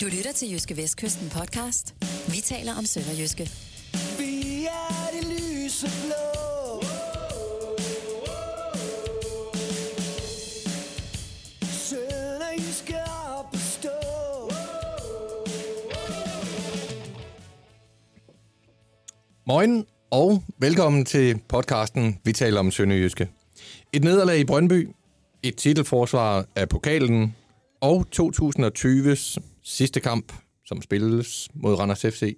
Du lytter til Jyske Vestkysten podcast. Vi taler om Sønderjyske. Vi er det lyse blå. Moin og velkommen til podcasten Vi taler om Sønderjyske. Et nederlag i Brøndby, et titelforsvar af pokalen og 2020's sidste kamp, som spilles mod Randers FC.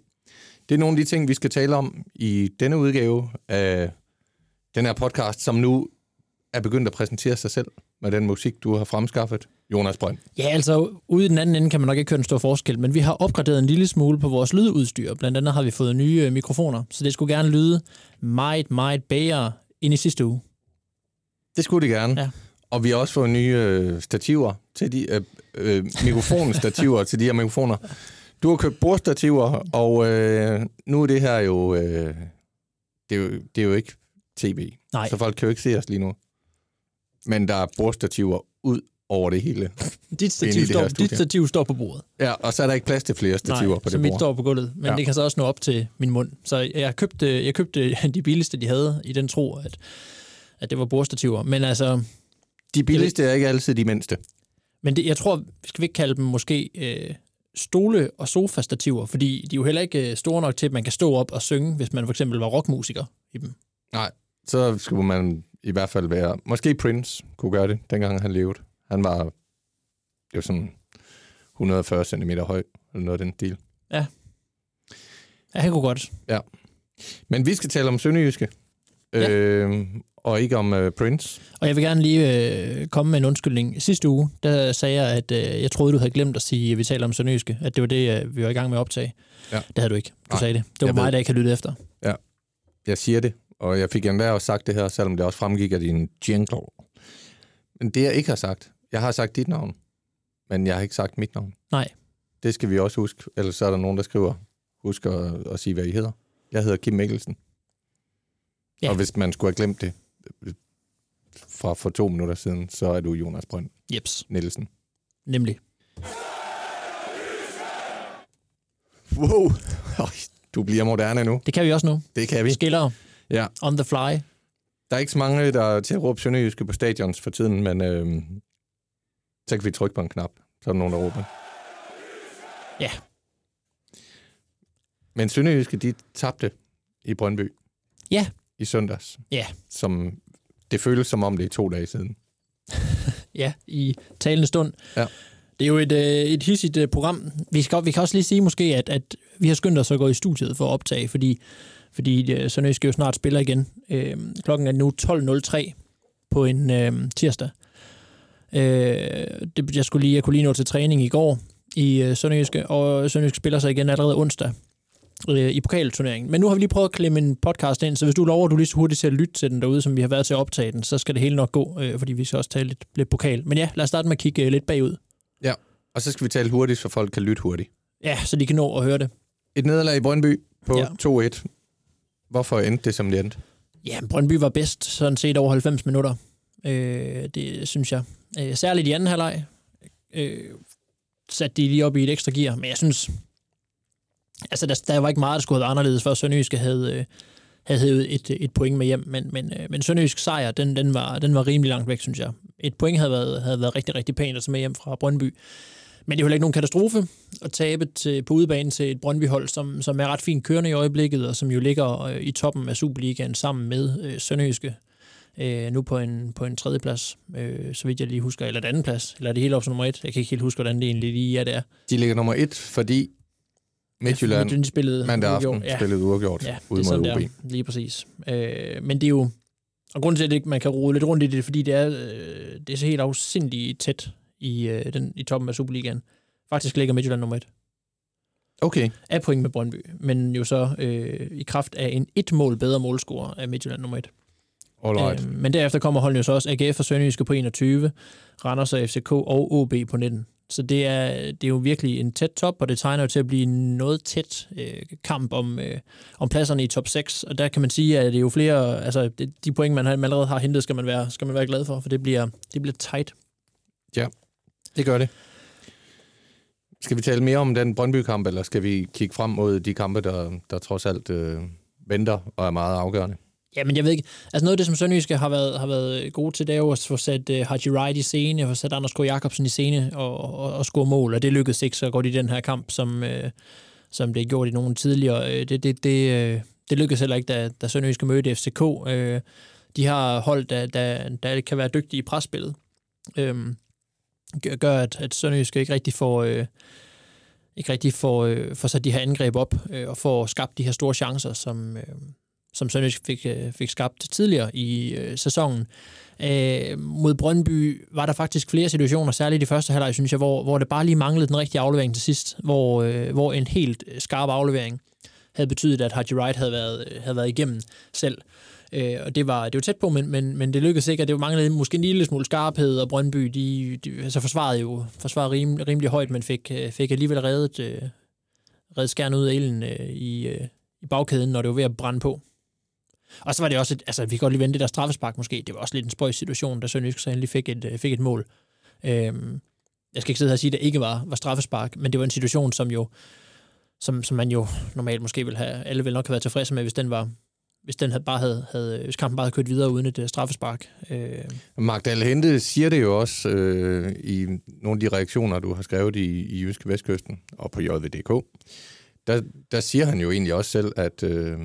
Det er nogle af de ting, vi skal tale om i denne udgave af den her podcast, som nu er begyndt at præsentere sig selv med den musik, du har fremskaffet, Jonas Brønd. Ja, altså ude i den anden ende kan man nok ikke høre en stor forskel, men vi har opgraderet en lille smule på vores lydudstyr. Blandt andet har vi fået nye øh, mikrofoner, så det skulle gerne lyde meget, meget bedre end i sidste uge. Det skulle det gerne. Ja. Og vi har også fået nye øh, stativer til de øh, øh, mikrofonstativer til de her mikrofoner. Du har købt bordstativer, og øh, nu er det her jo, øh, det er jo, det er jo ikke tv. Nej. Så folk kan jo ikke se os lige nu. Men der er bordstativer ud over det hele. Dit stativ, står, dit stativ står på bordet. Ja, og så er der ikke plads til flere stativer Nej, på så det mit bord. står på gulvet, men Ja. ja. det kan så også nå op til min mund. Så jeg købte, jeg købte de billigste, de havde, i den tro, at, at det var bordstativer. Men altså, De billigste er ikke altid de mindste. Men det, jeg tror, skal vi ikke kalde dem måske øh, stole- og sofastativer, fordi de er jo heller ikke øh, store nok til, at man kan stå op og synge, hvis man for eksempel var rockmusiker i dem. Nej, så skulle man i hvert fald være... Måske Prince kunne gøre det, dengang han levede. Han var jo sådan 140 cm høj, eller noget af den stil. Ja, han kunne godt. Men vi skal tale om Sønderjyske, Ja. øh, og ikke om øh, Prince. Og jeg vil gerne lige øh, komme med en undskyldning. Sidste uge, der sagde jeg, at øh, jeg troede, du havde glemt at sige, at vi taler om Sønderjyske, at det var det, øh, vi var i gang med at optage. Ja. Det havde du ikke. Du Nej, sagde det. Det var mig, ved. der ikke havde lyttet efter. Jeg siger det, og jeg fik endda også sagt det her, selvom det også fremgik af din jingle. Men det, jeg ikke har sagt, jeg har sagt dit navn, men jeg har ikke sagt mit navn. Nej. Det skal vi også huske, ellers så er der nogen, der skriver, husk at, at sige, hvad I hedder. Jeg hedder Kim Mikkelsen. Ja. Ja. Og hvis man skulle have glemt det fra for to minutter siden, så er du Jonas Brønd Jeps, Nielsen. nemlig. Wow, du bliver moderne nu. Det kan vi også nu. Det kan vi. Skiller Ja. on the fly. Der er ikke så mange, der er til at råbe Sønderjyske på stadions for tiden, men øh, så kan vi trykke på en knap, så er der nogen, der råber. Ja. Men Sønderjyske, de tabte i Brøndby. Ja. I søndags. Ja. Som, det føles som om det er to dage siden. ja, i talende stund. Ja. Det er jo et, øh, et hissigt øh, program. Vi, skal, vi kan også lige sige måske, at, at vi har skyndt os at gå i studiet for at optage, fordi, fordi øh, Sønderjysk skal jo snart spille igen. Øh, klokken er nu 12.03 på en øh, tirsdag. Øh, det, jeg, skulle lige, jeg kunne lige nå til træning i går i øh, Sønderjyske, og Sønderjysk spiller sig igen allerede onsdag øh, i pokalturneringen. Men nu har vi lige prøvet at klemme en podcast ind, så hvis du lover, at du lige så hurtigt til at lytte til den derude, som vi har været til at optage den, så skal det hele nok gå, øh, fordi vi skal også tale lidt, lidt pokal. Men ja, lad os starte med at kigge øh, lidt bagud. Og så skal vi tale hurtigt, så folk kan lytte hurtigt. Ja, så de kan nå at høre det. Et nederlag i Brøndby på Ja. 2-1. Hvorfor endte det, som det endte? Ja, Brøndby var bedst, sådan set over 90 minutter. Øh, det synes jeg. Øh, særligt i anden halvleg. Øh, satte de lige op i et ekstra gear, men jeg synes... Altså, der, der var ikke meget, der skulle have været anderledes, før Sønderjyske havde, øh, havde hævet et, et point med hjem, men, men, øh, men Sønderjysk sejr, den, den, var, den var rimelig langt væk, synes jeg. Et point havde været, havde været rigtig, rigtig pænt at tage med hjem fra Brøndby. Men det er jo heller ikke nogen katastrofe at tabe til, på udebane til et Brøndby-hold, som, som er ret fint kørende i øjeblikket, og som jo ligger øh, i toppen af Superligaen sammen med øh, Sønderjyske. Øh, nu på en, på en tredje plads, øh, så vidt jeg lige husker, eller et anden plads, eller er det helt op som nummer et? Jeg kan ikke helt huske, hvordan det egentlig lige er, det er. De ligger nummer et, fordi Midtjylland de spillede mandag aften uafgjort. ja. spillede uafgjort Ja, ude mod OB. Lige præcis. Øh, men det er jo... Og grunden til, at det- man kan rode lidt rundt i det, fordi det er, øh, det er så helt afsindigt tæt i, øh, den, i toppen af Superligaen. Faktisk ligger Midtjylland nummer et. Okay, Af point med Brøndby, men jo så øh, i kraft af en et mål bedre målscore af Midtjylland nummer et. all right. Øh, men derefter kommer holdene jo så også AGF og Sønderjyske på 21, Randers og FCK og OB på 19. Så det er, det er jo virkelig en tæt top, og det tegner jo til at blive en noget tæt øh, kamp om, øh, om pladserne i top 6. Og der kan man sige, at det er jo flere, altså det, de point, man, allerede har hentet, skal man, være, skal man være glad for, for det bliver, det bliver tight. Ja, Det gør det. Skal vi tale mere om den Brøndby-kamp, eller skal vi kigge frem mod de kampe, der, der trods alt øh, venter og er meget afgørende? Ja, men jeg ved ikke. Altså noget af det, som Sønderjyske har været, har været øh, gode til, det er jo at få sat uh, Haji Wright i scene, få sat Anders K. Jacobsen i scene og, og, og score mål, og det lykkedes ikke så godt i den her kamp, som, uh, som det er gjort i nogle tidligere. Uh, det, det, det, uh, det lykkedes heller ikke, da, da Sønderjyske mødte FCK. Uh, de har hold, der, der, der kan være dygtige i presspillet. Uh, gør, at, at Sønderjyske ikke rigtig får... Uh, ikke rigtig får, øh, får sat de her angreb op øh, og får skabt de her store chancer, som, øh, som Sønderjysk fik, øh, fik skabt tidligere i øh, sæsonen. Øh, mod Brøndby var der faktisk flere situationer, særligt i første halvleg, synes jeg, hvor, hvor det bare lige manglede den rigtige aflevering til sidst, hvor, øh, hvor en helt skarp aflevering havde betydet, at Haji Wright havde været, øh, havde været igennem selv. Øh, og det var, det var tæt på, men, men, men det lykkedes ikke, og det manglede måske en lille smule skarphed, og Brøndby, de, de altså forsvarede jo forsvarede rim, rimelig højt, men fik, øh, fik alligevel reddet, øh, reddet skærne ud af elen øh, i, øh, i bagkæden, når det var ved at brænde på. Og så var det også, et, altså vi kan godt lige vente det der straffespark måske, det var også lidt en spøjs situation, da Sønderjysk så endelig fik et, øh, fik et mål. Øhm, jeg skal ikke sidde her og sige, at det ikke var, var straffespark, men det var en situation, som jo som, som man jo normalt måske vil have, alle vil nok have været tilfredse med, hvis den var, hvis den havde bare havde, havde, øh, hvis kampen bare havde kørt videre uden et uh, straffespark. Øh. Magdal Hente siger det jo også øh, i nogle af de reaktioner, du har skrevet i, i Jyske Vestkysten og på JVDK. Der, der siger han jo egentlig også selv, at øh,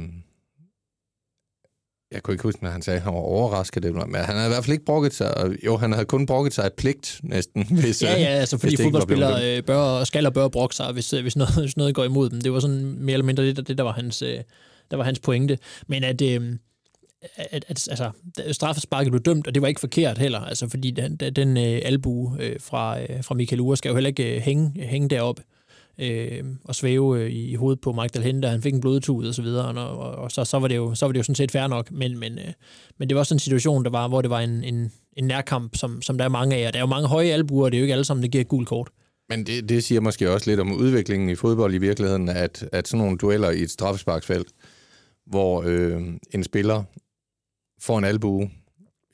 jeg kunne ikke huske, at han sagde, at han var overrasket, men han havde i hvert fald ikke brokket sig. Jo, han havde kun brokket sig et pligt næsten. Hvis, ja, ja, altså fordi fodboldspillere øh, bør, skal og bør brokke sig, hvis, øh, hvis, noget, hvis noget går imod dem. Det var sådan mere eller mindre det, det der var hans, der var hans pointe. Men at, øh, at, at altså, straffesparket blev dømt, og det var ikke forkert heller, altså fordi den, den øh, albu øh, fra, øh, fra Michael Ure skal jo heller ikke øh, hænge, hænge deroppe øh, og svæve øh, i hovedet på Michael da han fik en blodtud og så videre, og, og, og så, så, var det jo, så var det jo sådan set fair nok, men, men, øh, men det var også en situation, der var, hvor det var en, en, en nærkamp, som, som der er mange af, og der er jo mange høje albuer, og det er jo ikke alle sammen, der giver et gult kort. Men det, det siger måske også lidt om udviklingen i fodbold i virkeligheden, at, at sådan nogle dueller i et straffesparksfelt, hvor øh, en spiller får en albue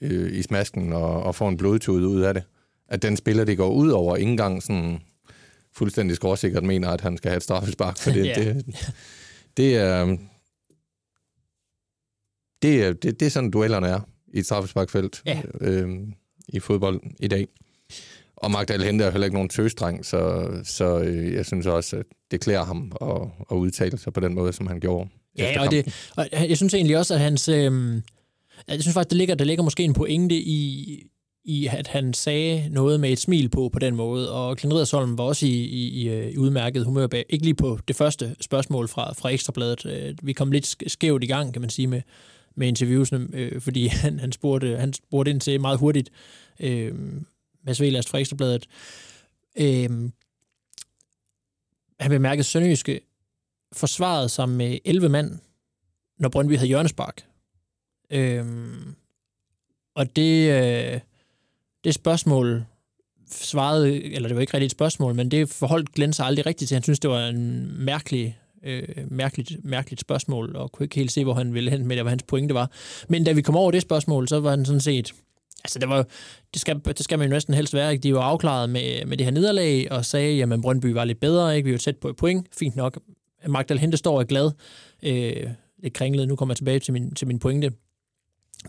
øh, i smasken og, og får en blodtud ud af det, at den spiller, det går ud over, ikke engang sådan fuldstændig skråsikkert mener, at han skal have et straffespark, for det, yeah. det, det er... Det er, det, det er sådan, duellerne er i et straffesparkfelt ja. øh, i fodbold i dag. Og Magdal Hente er heller ikke nogen tøstreng, så, så øh, jeg synes også, at det klæder ham at, at udtale sig på den måde, som han gjorde. Ja, og, det, og jeg synes egentlig også, at hans... Øh, jeg synes faktisk, der ligger, der ligger måske en pointe i, i, at han sagde noget med et smil på på den måde, og Clint Riddersholm var også i, i, i, øh, udmærket humør bag. Ikke lige på det første spørgsmål fra, fra Ekstrabladet. Øh, vi kom lidt skævt i gang, kan man sige, med, med interviewsene, øh, fordi han, han, spurgte, han spurgte ind til meget hurtigt øh, Mads Velast fra Ekstrabladet. Øh, han bemærkede Sønderjyske forsvaret sig med 11 mand, når Brøndby havde hjørnespark. Øh, og det... Øh, det spørgsmål svarede, eller det var ikke rigtigt et spørgsmål, men det forholdt Glenn sig aldrig rigtigt til. Han synes, det var en mærkelig, øh, mærkeligt, mærkeligt spørgsmål, og kunne ikke helt se, hvor han ville hen med det, hvad hans pointe var. Men da vi kom over det spørgsmål, så var han sådan set, altså det var, det skal, det skal man jo næsten helst være, ikke? de var afklaret med, med det her nederlag, og sagde, jamen Brøndby var lidt bedre, ikke? vi var tæt på et point, fint nok. Magdal Hente står og er glad, øh, det kringlede, nu kommer jeg tilbage til min, til min pointe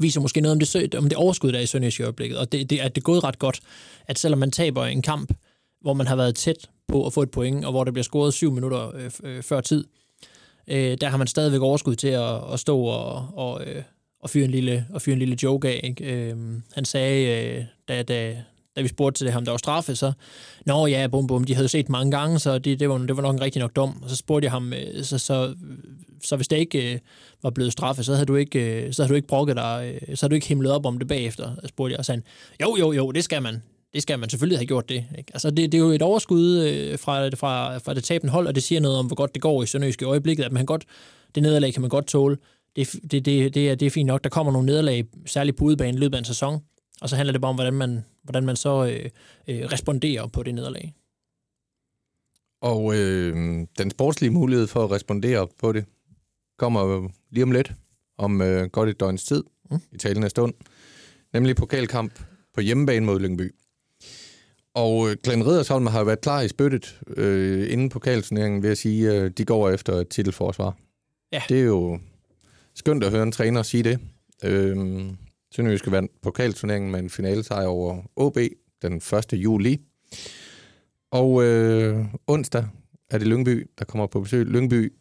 viser måske noget om det, om det overskud, der er i Sønderjysk i øjeblikket. Og det, det, at det er gået ret godt, at selvom man taber en kamp, hvor man har været tæt på at få et point, og hvor der bliver scoret syv minutter øh, øh, før tid, øh, der har man stadigvæk overskud til at, at stå og, og, øh, og, fyre en lille, og fyre en lille joke af. Ikke? Øh, han sagde, øh, da, da, da vi spurgte til det, om der var straffe, så, nå ja, bum bum, de havde set mange gange, så det, det, var, det var nok en rigtig nok dom. Og så spurgte jeg ham, øh, så, så, så hvis det ikke øh, var blevet straffe, så havde du ikke, øh, så havde du ikke brokket dig, øh, så havde du ikke himlet op om det bagefter, spurgte jeg, og sagde jo, jo, jo, det skal man. Det skal man selvfølgelig have gjort det. Ikke? Altså, det, det er jo et overskud øh, fra, fra, fra det tabende hold, og det siger noget om, hvor godt det går i Sønderjysk i øjeblikket, at man godt, det nederlag kan man godt tåle. Det, det, det, det, er, det er fint nok. Der kommer nogle nederlag, særligt på udebane i løbet af en sæson, og så handler det bare om, hvordan man, hvordan man så øh, øh, responderer på det nederlag. Og øh, den sportslige mulighed for at respondere på det kommer lige om lidt, om øh, godt et døgns tid, mm. i talende stund, nemlig pokalkamp på hjemmebane mod Lyngby. Og øh, Glenn Riddersholm har jo været klar i spyttet øh, inden pokalturneringen ved at sige, at øh, de går efter et titelforsvar. Ja. Det er jo skønt at høre en træner sige det. Øh, Sønderjyske vandt pokalturneringen med en finalesejr over OB den 1. juli. Og øh, onsdag er det Lyngby, der kommer på besøg. Lyngby,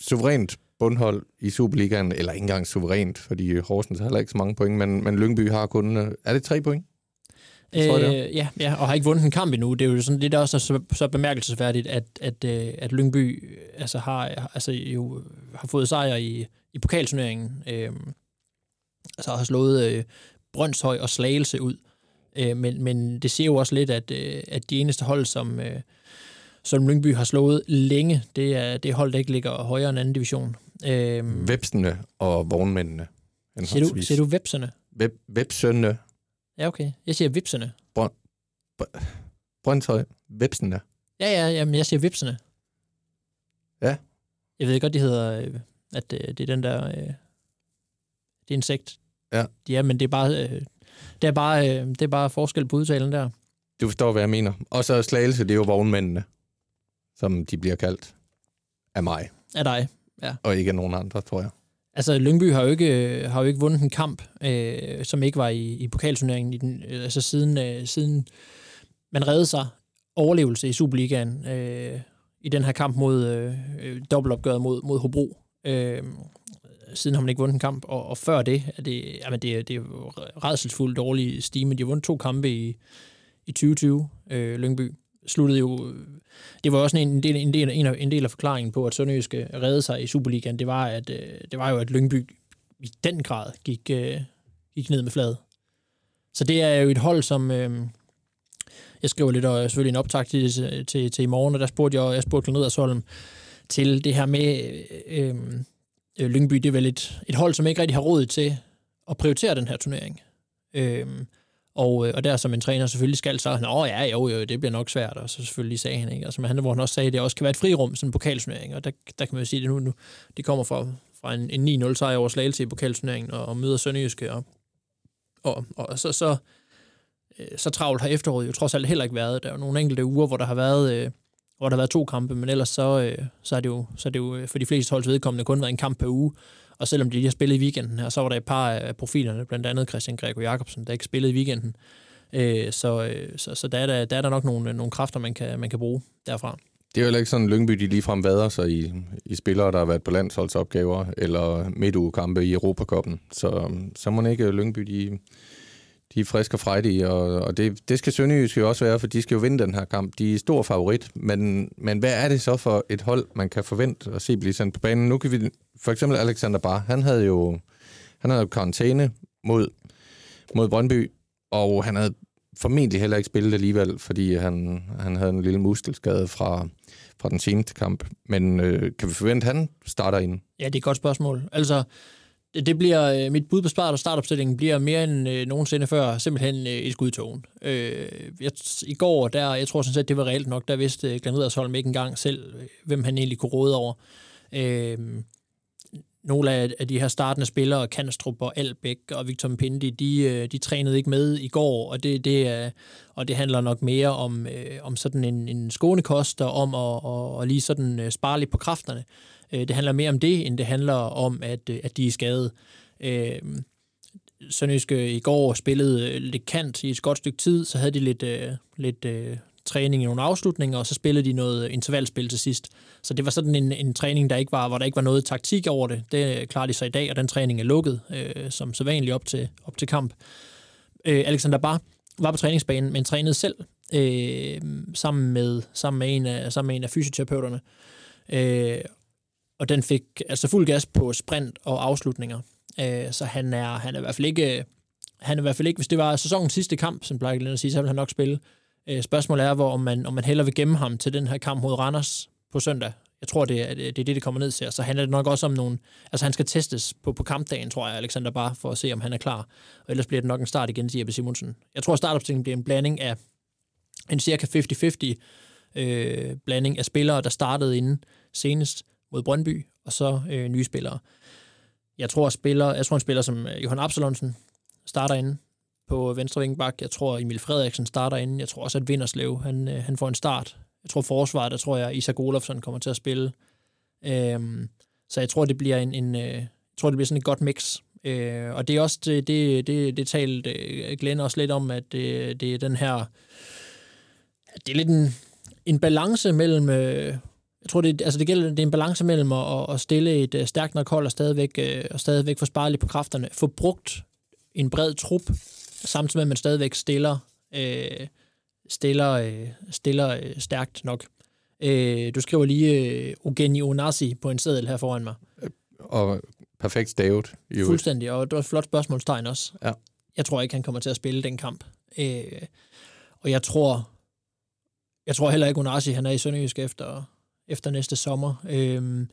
suverænt bundhold i Superligaen, eller ikke engang suverænt, fordi Horsens har heller ikke så mange point, men, men Lyngby har kun, øh, er det tre point? Øh, tror jeg, ja, ja, og har ikke vundet en kamp endnu. Det er jo sådan, lidt også så, så bemærkelsesværdigt, at, at, øh, at Lyngby øh, altså har, altså jo, har fået sejr i, i pokalturneringen. Øh, altså har slået øh, Brøndshøj og Slagelse ud. Øh, men, men det siger jo også lidt, at, øh, at de eneste hold, som, øh, som Lyngby har slået længe, det er det hold, der ikke ligger højere end anden division. Øh, Vepsene og vognmændene. siger, du, siger du vepserne? Web, Vepsønne, Ja, okay. Jeg siger vipserne. Brøndshøj, Vepsene. Ja, ja, ja, men jeg siger vipserne. Ja. Jeg ved godt, de hedder, øh, at øh, det er den der, øh, det er insekt. Ja. Ja, men det er bare, øh, det er bare, øh, det er bare forskel på udtalen der. Du forstår, hvad jeg mener. Og så Slagelse, det er jo vognmændene, som de bliver kaldt af mig, Af dig. og ikke af nogen andre, tror jeg. Altså, Lyngby har jo ikke, øh, har jo ikke vundet en kamp, øh, som ikke var i, i pokalturneringen, i den, øh, altså siden, øh, siden man redde sig overlevelse i Superligaen øh, i den her kamp mod øh, dobbeltopgøret mod, mod Hobro. Øh, siden har man ikke vundet en kamp, og, og før det, er det, jamen det, det er redselsfuldt dårlig stime. De har vundet to kampe i, i 2020, øh, Lyngby. Sluttede jo, det var også en del, en, del, en, en del af forklaringen på, at Sønderjyske øh, redde sig i Superligaen. Det var, at, øh, det var jo, at Lyngby i den grad gik, øh, gik ned med fladet. Så det er jo et hold, som... Øh, jeg skriver lidt og selvfølgelig en optag til, til, til i morgen, og der spurgte jeg, jeg spurgte Glenn Riddersholm til det her med øh, øh øh, Lyngby. Det er vel et, et hold, som ikke rigtig har råd til at prioritere den her turnering. Øh, og, øh, og der som en træner selvfølgelig skal, så er han, åh ja, jo, jo, det bliver nok svært, og så selvfølgelig sagde han, ikke? Altså, men han, hvor han også sagde, at det også kan være et frirum, sådan en pokalturnering, og der, der kan man jo sige, at nu, nu de kommer fra, fra en, en 9-0 sejr over Slagelse i pokalturneringen, og, og møder Sønderjyske, og, og, og så, så, så, så travlt har efteråret jo trods alt heller ikke været. Der er jo nogle enkelte uger, hvor der har været, øh, hvor der har været to kampe, men ellers så, øh, så, er det jo, så er det jo øh, for de fleste holds vedkommende kun været en kamp per uge. Og selvom de lige har spillet i weekenden her, så var der et par af profilerne, blandt andet Christian Greco Jacobsen, der ikke spillede i weekenden. Øh, så, øh, så, så der, er der, der er der nok nogle, nogle kræfter, man kan, man kan bruge derfra. Det er jo heller ikke sådan, at Lyngby de ligefrem vader sig i, i spillere, der har været på landsholdsopgaver, eller midtugekampe i Europakoppen. Så, så må ikke Lyngby, de, de er friske og frejdige, og, og det, det skal Sønderjysk jo også være, for de skal jo vinde den her kamp. De er stor favorit, men, men hvad er det så for et hold, man kan forvente at se blive sendt på banen? Nu kan vi, for eksempel Alexander Bar, han havde jo han havde karantæne mod, mod Brøndby, og han havde formentlig heller ikke spillet alligevel, fordi han, han havde en lille muskelskade fra, fra den seneste kamp. Men øh, kan vi forvente, at han starter ind? Ja, det er et godt spørgsmål. Altså, det, bliver, øh, mit bud på start og startopstillingen bliver mere end øh, nogensinde før simpelthen øh, et skud i togen. Øh, jeg, I går, der, jeg tror sådan set, det var reelt nok, der vidste øh, Glenn Riddersholm ikke engang selv, øh, hvem han egentlig kunne råde over. Øh, nogle af, af de her startende spillere, Kanstrup og Albæk og Victor Pindi, de, øh, de trænede ikke med i går, og det, det, og det handler nok mere om, øh, om sådan en, en skånekost og om at og, og lige sådan øh, spare lidt på kræfterne. Øh, det handler mere om det, end det handler om, at, øh, at de er skadet. Øh, Sønderjyske i går spillede lidt kant i et godt stykke tid, så havde de lidt, lidt træning i nogle afslutninger, og så spillede de noget intervalspil til sidst. Så det var sådan en, en træning, der ikke var, hvor der ikke var noget taktik over det. Det klarer de sig i dag, og den træning er lukket, øh, som sædvanligt op til, op til kamp. Øh, Alexander Bar var på træningsbanen, men trænede selv øh, sammen, med, sammen, med en af, sammen med en af fysioterapeuterne. Øh, og den fik altså fuld gas på sprint og afslutninger. Øh, så han er, han er i hvert fald ikke... Han er i hvert fald ikke, hvis det var sæsonens sidste kamp, som Blake Glenn siger, sige, så ville han nok spille. Øh, spørgsmålet er, hvor om man, om man hellere vil gemme ham til den her kamp mod Randers på søndag. Jeg tror, det er det, er det, det kommer ned til. Så handler det nok også om nogle... Altså, han skal testes på, på kampdagen, tror jeg, Alexander bare for at se, om han er klar. Og ellers bliver det nok en start igen, siger Jeppe Simonsen. Jeg tror, startopstillingen bliver en blanding af en cirka 50-50 øh, blanding af spillere, der startede inden senest mod Brøndby, og så øh, nye spillere. Jeg tror, spiller, jeg tror en spiller som øh, Johan Absalonsen starter inde på venstre vingbak. Jeg tror, Emil Frederiksen starter inde. Jeg tror også, at Vinderslev, han, øh, han får en start. Jeg tror, forsvaret, der tror jeg, Isak Olofsson kommer til at spille. Øhm, så jeg tror, det bliver en, en øh, jeg tror, det bliver sådan et godt mix. Øh, og det er også, det, det, det, det talte øh, Glenn også lidt om, at det, det er den her, at det er lidt en, en balance mellem, øh, jeg tror, det, altså det, gælder, det er en balance mellem at, at stille et øh, stærkt nok hold og stadigvæk, øh, og stadigvæk få sparet lidt på kræfterne. Få brugt en bred trup, samtidig med, at man stadigvæk stiller, øh, stiller, øh, stiller øh, stærkt nok. Øh, du skriver lige øh, Ogeni Onasi på en seddel her foran mig. Og perfekt stavet. i. Fuldstændig, og det var et flot spørgsmålstegn også. Ja. Jeg tror ikke, han kommer til at spille den kamp. Øh, og jeg tror, jeg tror heller ikke, Onasi han er i Sønderjysk efter, efter næste sommer. Øh,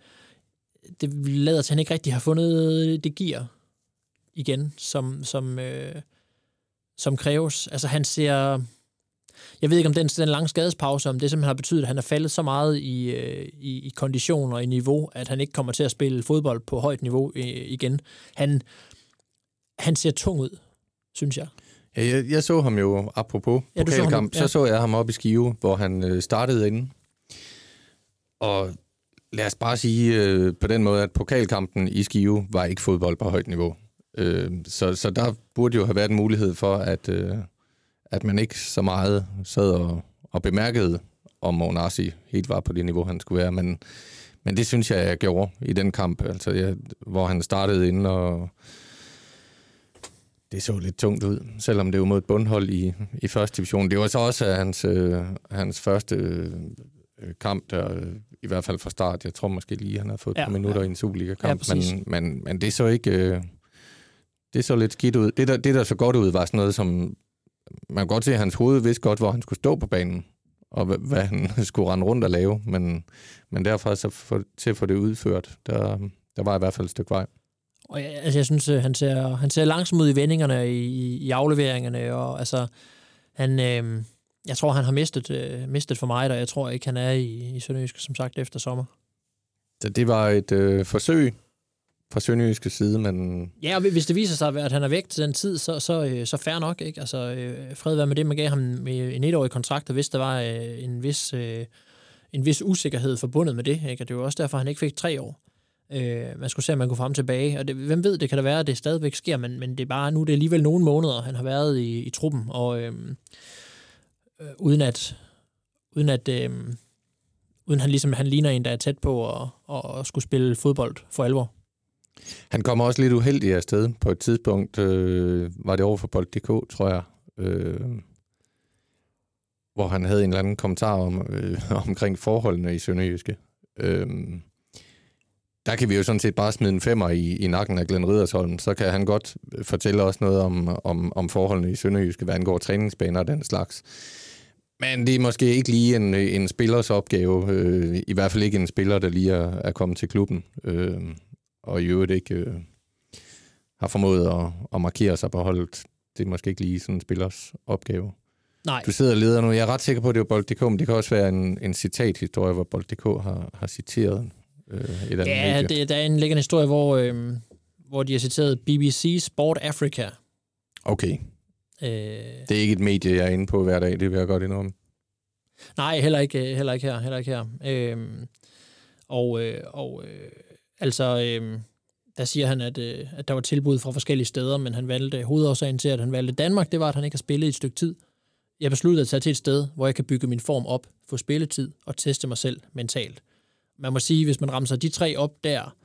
det lader til, at han ikke rigtig har fundet det gear igen, som, som, øh, som kræves. Altså han ser... Jeg ved ikke, om den, den lange skadespause, om det simpelthen har betydet, at han er faldet så meget i, øh, i, i kondition og i niveau, at han ikke kommer til at spille fodbold på højt niveau øh, igen. Han, han ser tung ud, synes jeg. Ja, jeg, jeg så ham jo, apropos Ja, du så ham, pokalkamp, ja. så så jeg ham op i Skive, hvor han øh, startede inden. Og lad os bare sige øh, på den måde, at pokalkampen i Skive var ikke fodbold på højt niveau. Øh, så, så der burde jo have været en mulighed for, at, øh, at man ikke så meget sad og, og bemærkede, om Monasi helt var på det niveau, han skulle være. Men, men det synes jeg, jeg gjorde i den kamp, altså, jeg, hvor han startede ind og det så lidt tungt ud, selvom det var mod et bundhold i, i første division. Det var så også hans, øh, hans første øh, kamp, der, i hvert fald fra start. Jeg tror måske lige, han har fået et Ja, par minutter ja. i en Superliga-kamp, Ja, men, men, men det så ikke... Øh, det så lidt skidt ud. Det der, det, der så godt ud, var sådan noget, som... Man kan godt se, at hans hoved vidste godt, hvor han skulle stå på banen, og hvad, hvad han skulle rende rundt og lave, men, men derfra så for, til at få det udført, der, der var i hvert fald et stykke vej. Og jeg, altså, jeg synes, øh, han ser, han ser langsomt ud i vendingerne, i, i, i afleveringerne, og altså, han, øh, jeg tror, han har mistet, øh, mistet for mig, og jeg tror ikke, han er i, i Sønderjysk, som sagt, efter sommer. Så det var et øh, forsøg fra Sønderjyske side, men Ja, og hvis det viser sig, at han er væk til den tid, så, så, øh, så fair nok, ikke? Altså, øh, fred være med det, man gav ham med en etårig kontrakt, og hvis der var øh, en vis... Øh, en vis usikkerhed forbundet med det, ikke? og det var også derfor, han ikke fik tre år. Øh, man skulle se, om man kunne få ham tilbage, og det, hvem ved, det kan da være, at det stadigvæk sker, men, men det er bare, nu er det alligevel nogle måneder, han har været i, i truppen, og øh, øh, uden at, uden at øh, uden han ligesom, han ligner en, der er tæt på at, at, skulle spille fodbold for alvor. han kommer også lidt uheldig afsted på et tidspunkt. Øh, var det over for Bold.dk, tror jeg. Øh, hvor han havde en eller anden kommentar om, øh, omkring forholdene i Sønderjyske. Øh, der kan vi jo sådan set bare smide en femmer i, i nakken af Glenn Riddersholm. Så kan han godt fortælle os noget om, om, om forholdene i Sønderjyske, hvad angår træningsbaner og den slags. Men det er måske ikke lige en, en spillers opgave. Øh, I hvert fald ikke en spiller, der lige er, er kommet til klubben. Øh, og i øvrigt ikke øh, har formået at, at markere sig på holdet. Det er måske ikke lige sådan en spillers opgave. Nej, Du sidder og leder nu. Jeg er ret sikker på, at det var Bold.dk, men det kan også være en, en citathistorie, hvor Bold.dk har, har citeret øh, et andet Ja, medie. det, der er en liggende historie, hvor, øh, hvor de har citeret BBC Sport Africa. Okay, Øh, det er ikke et medie, jeg er inde på hver dag, det vil jeg godt indrømme. nej, heller ikke, heller ikke her. Heller ikke her. Øh, og øh, og øh, altså, øh, der siger han, at, øh, at der var tilbud fra forskellige steder, men han valgte, hovedårsagen til, at han valgte Danmark, det var, at han ikke har spillet i et stykke tid. Jeg besluttede at tage til et sted, hvor jeg kan bygge min form op, få spilletid og teste mig selv mentalt. Man må sige, hvis man rammer de tre op der,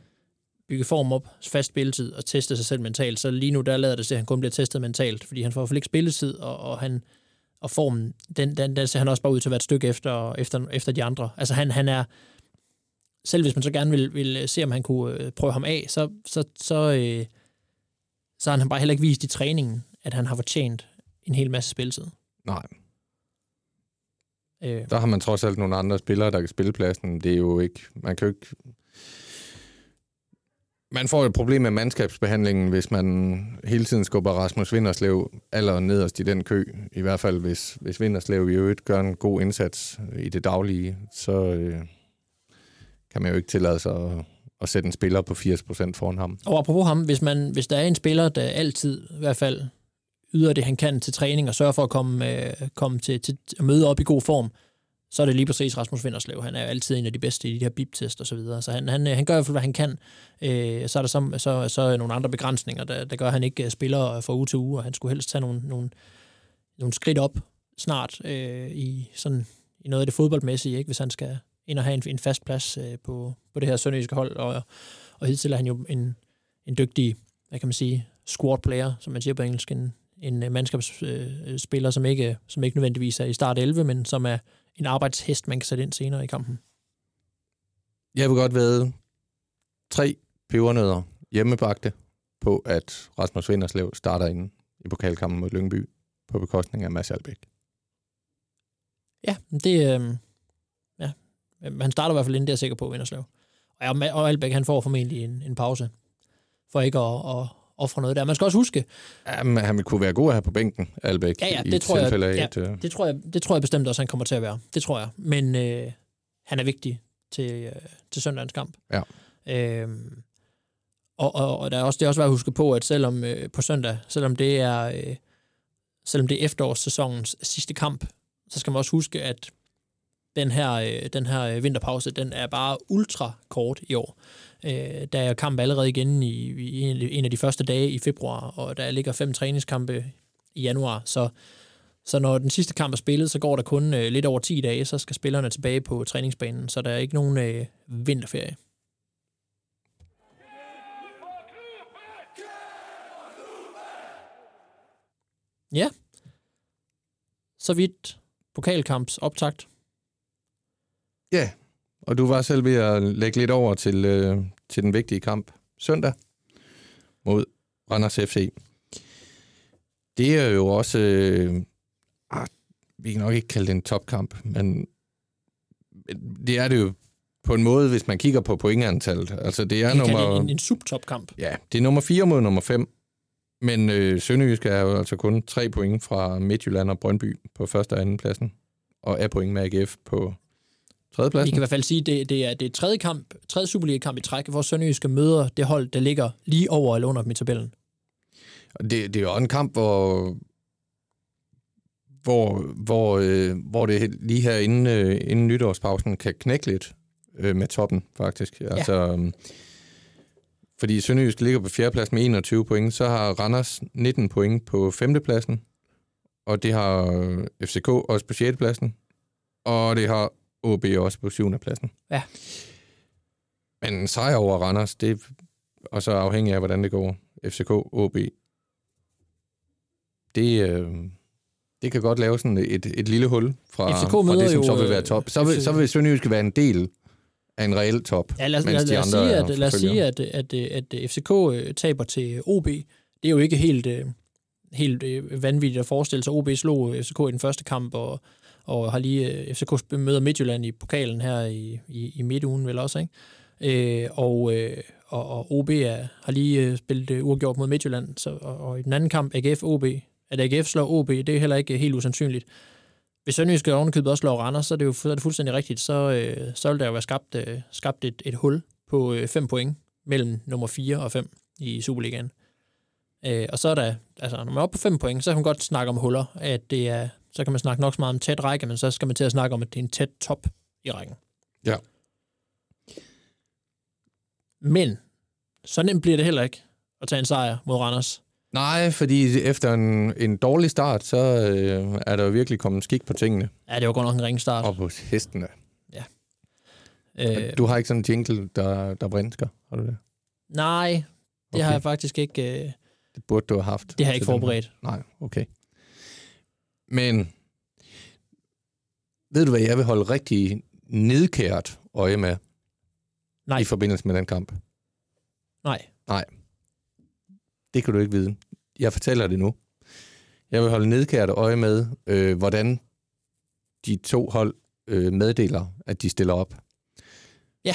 bygge form op, fast spilletid og teste sig selv mentalt, så lige nu der lader det til, at han kun bliver testet mentalt, fordi han får i hvert fald ikke spilletid, og, og han og formen, den, den, den ser han også bare ud til at være et stykke efter, efter, efter de andre. Altså han, han er, selv hvis man så gerne vil, vil se, om han kunne øh, prøve ham af, så, så, så, øh, så har han bare heller ikke vist i træningen, at han har fortjent en hel masse spilletid. Nej, Øh, der har man trods alt nogle andre spillere, der kan spille pladsen. Det er jo ikke... Man kan jo ikke... Man får et problem med mandskabsbehandlingen, hvis man hele tiden skubber Rasmus Vinderslev aller nederst i den kø. I hvert fald, hvis, hvis Vinderslev i øvrigt gør en god indsats øh, i det daglige, så øh, kan man jo ikke tillade sig at, at sætte en spiller på 80% foran ham. Og apropos ham, hvis, man, hvis der er en spiller, der altid, i hvert fald yder det, han kan til træning, og sørger for at komme, øh, komme til, til at møde op i god form, så er det lige præcis Rasmus Vinderslev. Han er jo altid en af de bedste i de her bibtest og så videre. Så han, han, øh, han gør i hvert fald, hvad han kan. Øh, så er der så, så, så nogle andre begrænsninger, der, der gør, at han ikke øh, spiller øh, fra uge til uge, og han skulle helst tage nogle, nogle, nogle skridt op snart øh, i, sådan, i noget af det fodboldmæssige, ikke? hvis han skal ind og have en, en fast plads øh, på, på det her sønderjyske hold. Og, og hidtil er han jo en, en dygtig, hvad kan man sige, squad player, som man siger på engelsk, en, en mandskabsspiller, som ikke, som ikke nødvendigvis er i start 11, men som er en arbejdshest, man kan sætte ind senere i kampen. Jeg vil godt ved tre pebernødder hjemmebagte på, at Rasmus Vinderslev starter ind i pokalkampen mod Lyngby på bekostning af Mads Albeck. Ja, det, øh, ja. han starter i hvert fald inden, det er jeg sikker på, Vinderslev. Og, og Albeck, han får formentlig en, en pause, for ikke at, at ofre noget der. Man skal også huske... Jamen, han kunne være god her på bænken, Albeck, ja, ja, i det tror jeg, ja, et, øh... det, tror jeg, det tror jeg bestemt også, han kommer til at være. Det tror jeg. Men øh, han er vigtig til, øh, til søndagens kamp. Ja. Øhm, og, og, og der er også, det er også værd at huske på, at selvom øh, på søndag, selvom det er øh, selvom det er efterårssæsonens sidste kamp, så skal man også huske, at den her, øh, den her øh, vinterpause, den er bare ultra kort i år. Øh, der er kamp allerede igen i, i en af de første dage i februar, og der ligger fem træningskampe i januar, så så når den sidste kamp er spillet, så går der kun øh, lidt over 10 dage, så skal spillerne tilbage på træningsbanen, så der er ikke nogen øh, vinterferie. Ja. Så vidt pokalkamps optakt. Ja, og du var selv ved at lægge lidt over til, øh, til den vigtige kamp søndag mod Randers FC. Det er jo også, øh, ah, vi kan nok ikke kalde det en topkamp, men det er det jo på en måde, hvis man kigger på pointantallet. Altså, det er nummer... En, en, subtopkamp. Ja, det er nummer 4 mod nummer 5. Men øh, Sønderjysk er jo altså kun tre point fra Midtjylland og Brøndby på første og anden pladsen, og er point med AGF på tredje pladsen. Vi kan i hvert fald sige, at det, det er det er tredje, kamp, tredje Superliga-kamp i træk, hvor Sønderjysk møder det hold, der ligger lige over eller under dem i tabellen. Det, det er jo en kamp, hvor, hvor, hvor, øh, hvor det lige her inden, øh, inden nytårspausen kan knække lidt øh, med toppen, faktisk. Ja. Altså, øhm, fordi Sønderjysk ligger på fjerdeplads med 21 point, så har Randers 19 point på femtepladsen, og det har øh, FCK også på sjettepladsen, og det har OB også på syvende pladsen. Ja. Men en sejr over Randers, det og så afhængig af, hvordan det går, FCK, OB, det, øh, det kan godt lave sådan et, et lille hul fra, FCK fra det, som jo, så vil være øh, top. Så vil, så vil Sønderjysk være en del af en reel top. Ja, lad, mens lad, de lad, os andre sige, at, lad os sige, at, at, at, at FCK øh, taber til OB. Det er jo ikke helt, øh, helt øh, vanvittigt at forestille sig. OB slog FCK i den første kamp, og, og har lige øh, FCK møder Midtjylland i pokalen her i, i, i midtugen vel også, ikke? Øh, og, øh, og, og OB er, har lige øh, spillet øh, uafgjort mod Midtjylland, så, og, og i den anden kamp, AGF-OB, at AGF slår OB, det er heller ikke øh, helt usandsynligt. Hvis Sønderjysk ovenkøbet også slår Randers, så er det jo så er det fuldstændig rigtigt. Så, øh, så vil der jo være skabt, øh, skabt et, et hul på 5 øh, point mellem nummer 4 og 5 i Superligaen. Øh, og så er der, altså når man er oppe på 5 point, så kan man godt snakke om huller, at det er, så kan man snakke nok så meget om tæt række, men så skal man til at snakke om, at det er en tæt top i rækken. Ja. Men, så nemt bliver det heller ikke at tage en sejr mod Randers. Nej, fordi efter en, en dårlig start, så øh, er der jo virkelig kommet skik på tingene. Ja, det var godt nok en ring start. Og på hestene. Ja. Øh, du har ikke sådan en jingle, der, der brænsker, har du det? Nej, det okay. har jeg faktisk ikke. Øh, det burde du have haft. Det har jeg ikke forberedt. Nej, okay. Men ved du hvad, jeg vil holde rigtig nedkært øje med Nej. i forbindelse med den kamp? Nej. Nej. Det kan du ikke vide. Jeg fortæller det nu. Jeg vil holde nedkært øje med, øh, hvordan de to hold øh, meddeler, at de stiller op. Ja,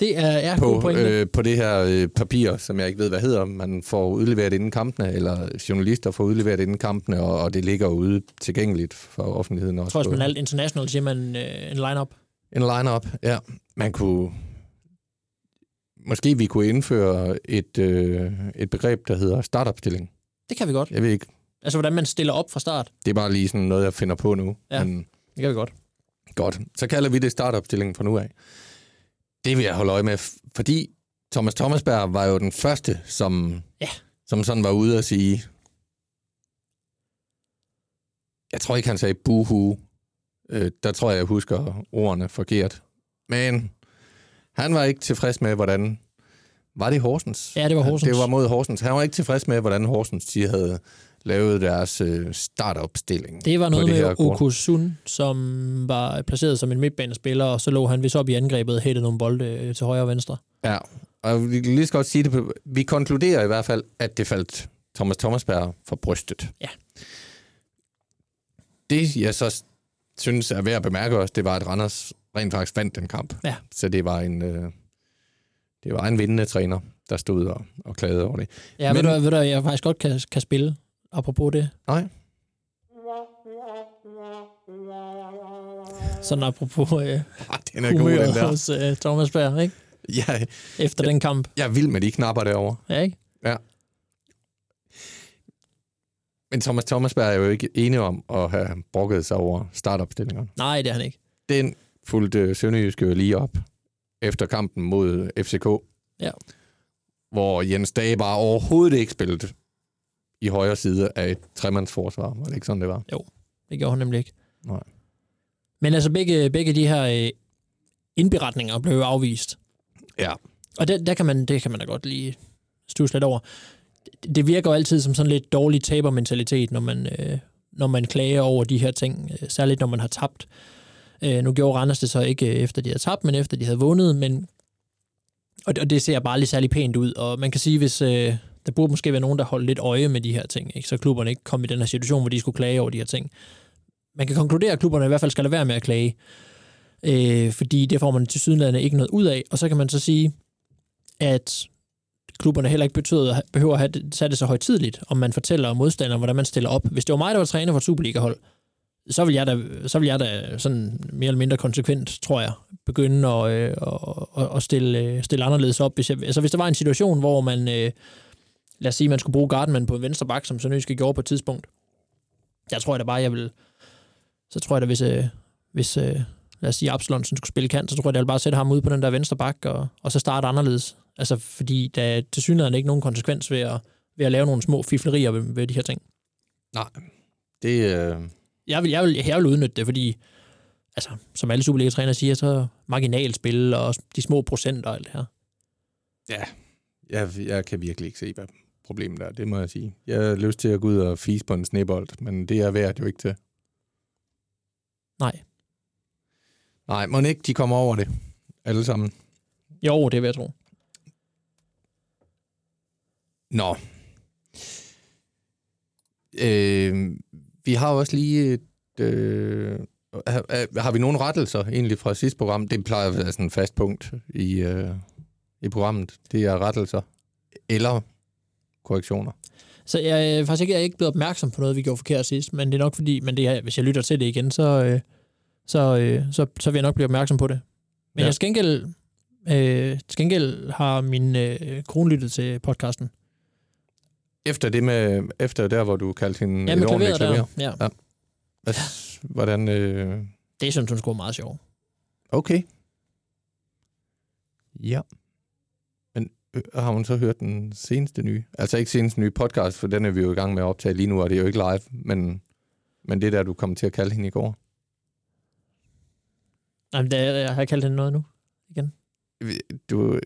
det er, er på. Øh, på det her øh, papir, som jeg ikke ved, hvad hedder. Man får udleveret inden kampene, eller journalister får udleveret inden kampene, og, og det ligger ude tilgængeligt for offentligheden også. Jeg tror, man alt international siger man øh, en line-up. En line-up, ja. Man kunne... Måske vi kunne indføre et, øh, et begreb, der hedder startopstilling. Det kan vi godt. Jeg ved ikke, Altså, hvordan man stiller op fra start. Det er bare lige sådan noget, jeg finder på nu. Ja. Men Det kan vi godt. godt, så kalder vi det startopstillingen fra nu af. Det vil jeg holde øje med, fordi Thomas Thomasberg var jo den første, som, Ja. som sådan var ude og sige, jeg tror ikke, han sagde buhu. Øh, der tror jeg, jeg husker ordene forkert. Men han var ikke tilfreds med, hvordan... Var det Horsens? Ja, det var Horsens. Det var mod Horsens. Han var ikke tilfreds med, hvordan Horsens de havde lavet deres øh, startopstilling. Det var noget det med. Okusun, som var placeret som en midtbanespiller, og så lå han vist op i angrebet og hættede nogle bolde øh, til højre og venstre. Ja, og vi kan lige så godt sige det. Vi konkluderer i hvert fald, at det faldt Thomas Thomasberg for brystet. Ja. Det, jeg så synes er værd at bemærke også, det var, at Randers rent faktisk vandt den kamp. Ja. Så det var en, øh, det var en vindende træner, der stod og, og klagede over det. Ja, Men- ved, du, ved du, jeg faktisk godt kan, kan spille, apropos det. Nej, Sådan apropos øh, ah, den er god, den der. hos øh, Thomas Berg, ikke? Jeg, Efter den kamp. jeg er vild med de knapper derovre. Ja, ikke? Men Thomas Thomasberg er jo ikke enig om at have brokket sig over startopstillingerne. Nej, det er han ikke. den fulgte Sønderjyske jo lige op efter kampen mod FCK. Ja. Hvor Jens Dage bare overhovedet ikke spillede i højre side af et tremandsforsvar. Var det ikke sådan, det var? Det gjorde han nemlig ikke. Nej. Men altså, begge, begge de her øh, indberetninger blev jo afvist. Ja. Og det, der kan man, det kan man da godt lige stusse lidt over. Det, det virker jo altid som sådan lidt dårlig tabermentalitet, når man, øh, når man klager over de her ting. Øh, særligt når man har tabt. Øh, nu gjorde Randers det så ikke øh, efter de havde tabt, men efter de havde vundet. Men, og, det, og det ser bare lige særlig pænt ud. Og man kan sige, hvis øh, der burde måske være nogen, der holdt lidt øje med de her ting, ikke? så klubberne ikke kom i den her situation, hvor de skulle klage over de her ting. Man kan konkludere, at klubberne i hvert fald skal lade være med at klage. Øh, fordi det får man til sydenlandet ikke noget ud af. Og så kan man så sige, at klubberne heller ikke betyder, behøver at have sat det så højtidligt, om man fortæller modstanderen, hvordan man stiller op. Hvis det var mig, der var træner for et Superliga-hold, så vil jeg da, så vil jeg da sådan mere eller mindre konsekvent, tror jeg, begynde at, øh, at, at stille, øh, stille anderledes op. Hvis, jeg, altså hvis der var en situation, hvor man, øh, lad os sige, man skulle bruge Gardman på en venstre bak, som Sønderjyske gjorde på et tidspunkt, der tror jeg da bare, jeg vil, så tror jeg da, hvis, øh, hvis øh, lad os sige, Absalonsen skulle spille kant, så tror jeg, jeg vil bare sætte ham ud på den der venstre bak, og, og så starte anderledes. Altså, fordi der er til synligheden ikke nogen konsekvens ved at, ved at lave nogle små fiflerier ved, ved de her ting. Nej. Det, øh, jeg vil, jeg vil, jeg vil udnytte det, fordi, altså, som alle Superliga-træner siger, så marginalspil og de små procenter og alt det her. ja, jeg, jeg kan virkelig ikke se, hvad problemet er. Det må jeg sige. Jeg har lyst til at gå ud og fise på en snebold, men det er værd jo ikke til. Nej. Nej, må ikke de kommer over det. Alle sammen. Jo, det vil jeg tro. Nå. Øh, vi har også lige et... Øh, har, har vi nogle rettelser egentlig fra sidste program? Det plejer at være sådan et fast punkt i, øh, i programmet. Det er rettelser eller korrektioner. Så jeg er faktisk ikke, jeg er ikke blevet opmærksom på noget, vi gjorde forkert sidst, men det er nok fordi, men det er, hvis jeg lytter til det igen, så, øh, så, øh, så, så vil jeg nok blive opmærksom på det. Men Ja. jeg skal gengæld, øh, til gengæld har min øh, lyttet til podcasten. Efter det med, efter der, hvor du kaldte hende Ja, et med ordentligt klaveret klaver. der. Ja. Hvad, hvordan... Øh, Det synes hun skulle meget sjovt. okay. Ja. Men øh, har hun så hørt den seneste nye? Altså ikke seneste nye podcast, for den er vi jo i gang med at optage lige nu, og det er jo ikke live, men, men det der, du kom til at kalde hende i går. Nej, men det, er- jeg har kaldt hende noget nu. Du,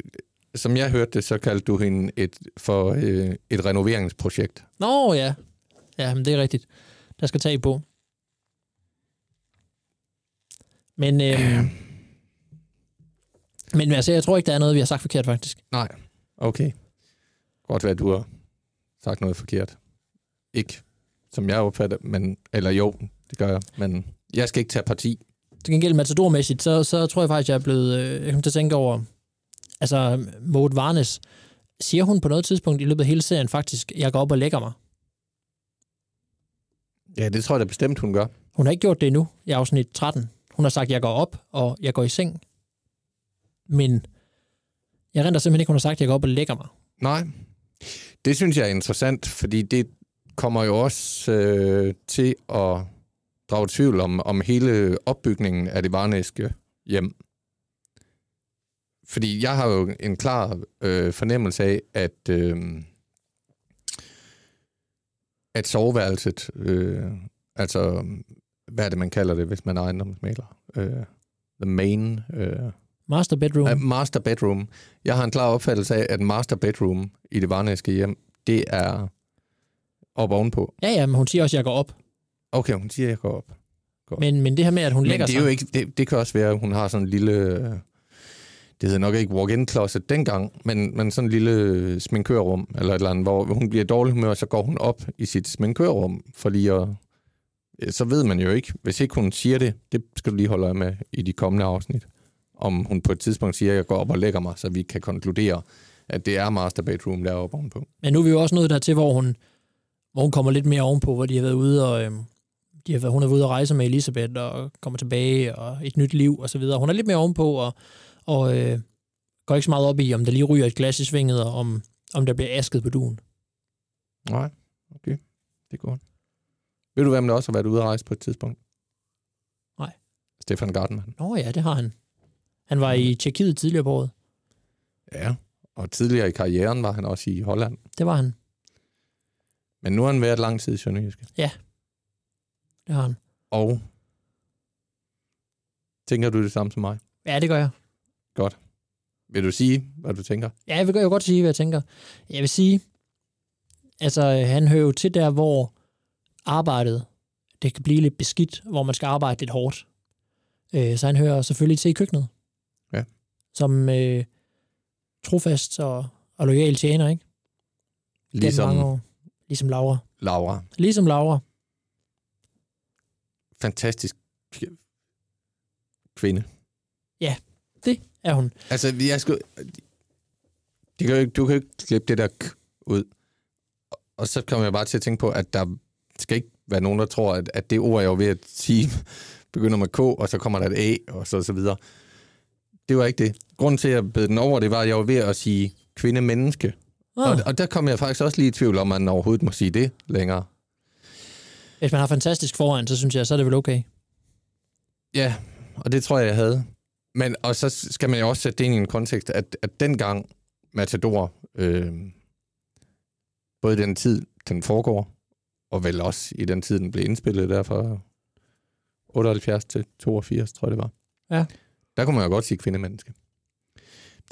som jeg hørte det, så kaldte du hende et, for øh, et renoveringsprojekt. Nå, ja. Ja, men det er rigtigt. Der skal tage på. Men, øhm, men altså, jeg tror ikke, der er noget, vi har sagt forkert, faktisk. Nej, okay. Godt være, at du har sagt noget forkert. Ikke som jeg opfatter, men, eller jo, det gør jeg, men jeg skal ikke tage parti. Til gengæld matadormæssigt, så, så tror jeg faktisk, jeg er blevet... Øh, jeg kommer til at tænke over... Altså, Maud Varnes, siger hun på noget tidspunkt i løbet af hele serien faktisk, jeg går op og lægger mig? Ja, det tror jeg da bestemt, hun gør. Hun har ikke gjort det endnu i afsnit 13. Hun har sagt, jeg går op, og jeg går i seng. Men jeg renter simpelthen ikke, hun har sagt, jeg går op og lægger mig. Nej, det synes jeg er interessant, fordi det, kommer jo også øh, til at drage tvivl om, om hele opbygningen af det varnæske hjem. Fordi jeg har jo en klar øh, fornemmelse af, at, øh, at soveværelset, øh, altså hvad er det, man kalder det, hvis man er ejendomsmaler? Øh, the main... Øh, Master bedroom. Uh, master bedroom. Jeg har en klar opfattelse af, at master bedroom i det varnæske hjem, det er op ovenpå. Ja, ja, men hun siger også, at jeg går op. Okay, hun siger, at jeg går op. Men, men det her med, at hun Men lægger det, er sig... jo ikke, det, det kan også være, at hun har sådan en lille... øh, det hedder nok ikke walk-in closet dengang, men, men sådan en lille sminkørrum, eller et eller andet, hvor hun bliver dårlig humør, så går hun op i sit sminkørrum, for lige at... Så ved man jo ikke, hvis ikke hun siger det, det skal du lige holde øje med i de kommende afsnit, om hun på et tidspunkt siger, at jeg går op og lægger mig, så vi kan konkludere, at det er master bedroom deroppe ovenpå. Men nu er vi jo også nået dertil, hvor hun, hvor hun kommer lidt mere ovenpå, hvor de har været ude og... Øhm, de har været, hun har været ude og rejse med Elisabeth og kommer tilbage og et nyt liv og så videre. Hun er lidt mere ovenpå og, og øh, går ikke så meget op i, om der lige ryger et glas i svinget, og om, om der bliver asket på duen. Nej, okay. Det godt. Ved du, hvem der også har været ude at rejse på et tidspunkt? Nej. Stefan Gartenmann. Nå ja, det har han. Han var i Tjekkiet tidligere på året. Ja, og tidligere i karrieren var han også i Holland. Det var han. Men nu har han været lang tid i Sønderjyske. Det har han. Og tænker du det samme som mig? Ja, det gør jeg. Vil du sige, hvad du tænker? Ja, jeg vil, jeg vil godt sige, hvad jeg tænker. Jeg vil sige, altså han hører jo til der, hvor arbejdet, det kan blive lidt beskidt, hvor man skal arbejde lidt hårdt. Øh, så han hører selvfølgelig til i køkkenet. Ja. Som øh, trofast og, og lojal tjener, ikke? Ligesom mange år. Ligesom Laura. Laura. Ligesom Laura. Fantastisk kvinde. Det er hun. Altså, jeg skal... Det kan jo ikke, du kan jo ikke klippe det der k ud. Og så kommer jeg bare til at tænke på, at der skal ikke være nogen, der tror, at, at det ord, jeg var ved at sige, begynder med K, og så kommer der et A, og så, så videre. Det var ikke det. Grunden til, at jeg bed den over, det var, at jeg var ved at sige kvinde-menneske. Ah, Og, og der kom jeg faktisk også lige i tvivl om, at man overhovedet må sige det længere. hvis man har fantastisk foran, så synes jeg, så er det vel okay. Ja, og det tror jeg, jeg havde. Men, og så skal man jo også sætte det ind i en kontekst, at, at dengang Matador, øh, både i den tid, den foregår, og vel også i den tid, den blev indspillet, der fra 78 til 82, tror jeg det var. Ja. Der kunne man jo godt sige kvindemenneske.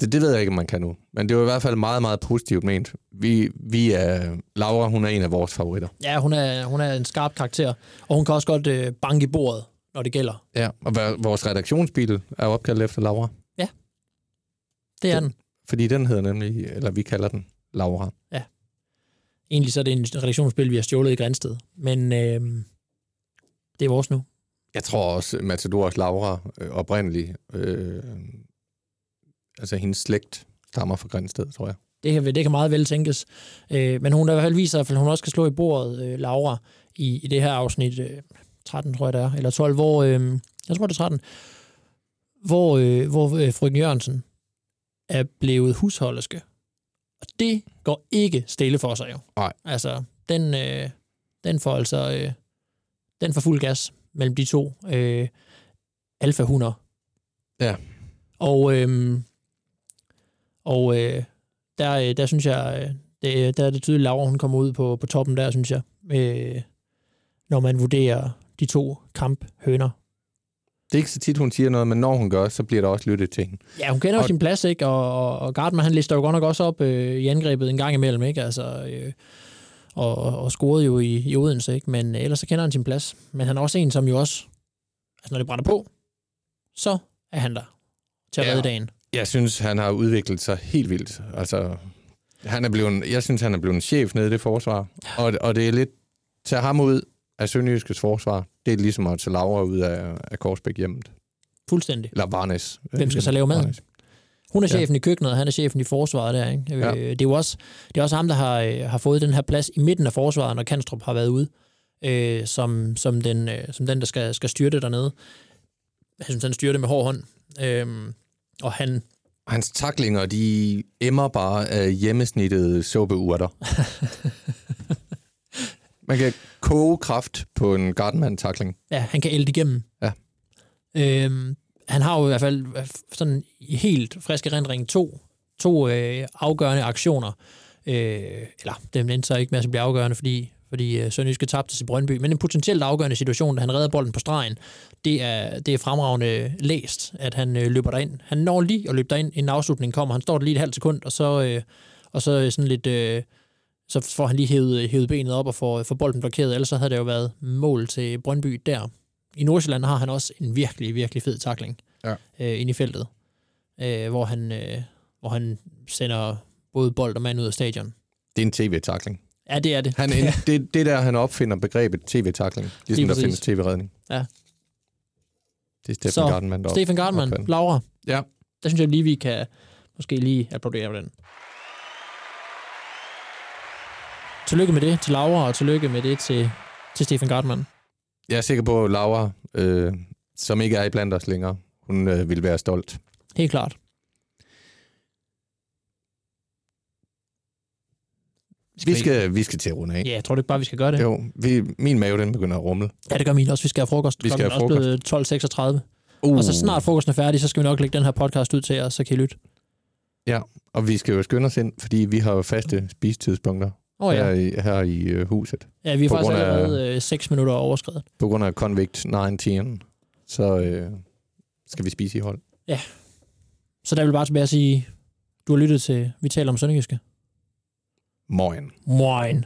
Det, det ved jeg ikke, om man kan nu. Men det var i hvert fald meget, meget positivt ment. Vi, vi er, Laura, hun er en af vores favoritter. Ja, hun er, hun er en skarp karakter, og hun kan også godt øh, banke i bordet, når det gælder. Ja, og vores redaktionsbil er opkaldt efter Laura. Det er Den-. Fordi den hedder nemlig, eller vi kalder den Laura. Egentlig så er det en redaktionsspil, vi har stjålet i Grænsted. Men øh, det er vores nu. Jeg tror også, Matadors Laura øh, oprindeligt, øh, altså hendes slægt stammer fra Grænsted, tror jeg. Det kan, det kan meget vel tænkes. Øh, men hun der i hvert fald viser, at hun også skal slå i bordet, øh, Laura, i, i det her afsnit øh, 13, tror jeg det er, eller 12, hvor, øh, jeg tror det er 13, hvor, øh, hvor øh, frøken Jørgensen er blevet husholderske. Og det går ikke stille for sig jo. Nej. Altså, den, øh, den får altså, øh, den får fuld gas mellem de to øh, alfa-hunder. Ja. Og, øh, og øh, der, øh, der synes jeg, øh, det, der er det tydeligt, at Laura hun kommer ud på, på toppen der, synes jeg, øh, når man vurderer de to kamphøner. Det er ikke så tit, hun siger noget, men når hun gør, så bliver der også lyttet til hende. Ja, hun kender jo Og- sin plads, ikke? Og, og, Gardman, han lister jo godt nok også op øh, i angrebet en gang imellem, ikke? Altså, øh, og, og, og scorede jo i, i Odense, ikke? Men ellers så kender han sin plads. Men han er også en, som jo også, altså når det brænder på, så er han der til at Ja. redde dagen. Jeg synes, han har udviklet sig helt vildt. Altså, han er blevet, jeg synes, han er blevet en chef nede i det forsvar. Og, og det er lidt, tage ham ud af Sønderjyskets forsvar, det er ligesom at tage Laura ud af, af Korsbæk hjemmet. Fuldstændig. Eller Varnes. Hvem skal så lave maden? Varnæs. Hun er Ja. chefen i køkkenet, og han er chefen i forsvaret der, ikke? Ja. Ja. Det er jo også, det er også ham, der har, øh, har fået den her plads i midten af forsvaret, når Kanstrup har været ude, øh, som, som, den, øh, som den, der skal, skal styre det dernede. Jeg synes, han styrer det med hård hånd. Øh, og han, Hans taklinger, de emmer bare af hjemmesnittede suppeurter. Man kan koge kraft på en gardenmand-takling. Ja, han kan ælde igennem. Ja. Øhm, han har jo i hvert fald øh, sådan helt frisk erindring to, to øh, afgørende aktioner. Øh, eller dem endte så ikke med at blive afgørende, fordi, fordi øh, Sønderjyske tabte til Brøndby. Men en potentielt afgørende situation, da han redder bolden på stregen, det er, det er fremragende læst, at han øh, løber derind. Han når lige at løbe derind, inden afslutningen kommer. Han står der lige et halvt sekund, og så, øh, og så sådan lidt... Øh, så får han lige hævet, hævet benet op og får, får bolden blokeret, ellers så havde det jo været mål til Brøndby der. I Nordsjælland har han også en virkelig, virkelig fed takling Ja. øh, ind i feltet, øh, hvor, han, øh, hvor han sender både bold og mand ud af stadion. Det er en tv-takling. Ja, det er det. Han, ja. det, det er der, han opfinder begrebet tv-takling. Ligesom Lige der findes tv-redning. Ja. Det er Steffen Så, Gardenman, der Stefan Gartmann. Laura. Ja. Der synes jeg lige, vi kan måske lige applaudere på den. Tillykke med det til Laura, og tillykke med det til, til Stefan Gartmann. Jeg er sikker på, at Laura, øh, som ikke er i blandt os længere, hun øh, vil være stolt. Helt klart. Vi skal, vi skal til at runde af. Ja, jeg tror du ikke bare, vi skal gøre det? Jo, vi, min mave den begynder at rumle. Ja, det gør min også. Vi skal have frokost. Vi skal have er også blevet 12.36. Uh, Og så snart frokosten er færdig, så skal vi nok lægge den her podcast ud til jer, så kan I lytte. Og vi skal jo skynde os ind, fordi vi har jo faste spisetidspunkter Oh, her ja. i, her i øh, huset. Ja, vi er på faktisk grund af- allerede øh, 6 minutter overskrevet. På grund af Convict 19, så øh, skal vi spise i hold. Så der vil bare tilbage at sige, du har lyttet til, vi taler om Sønderjyske. Morgen. Moin.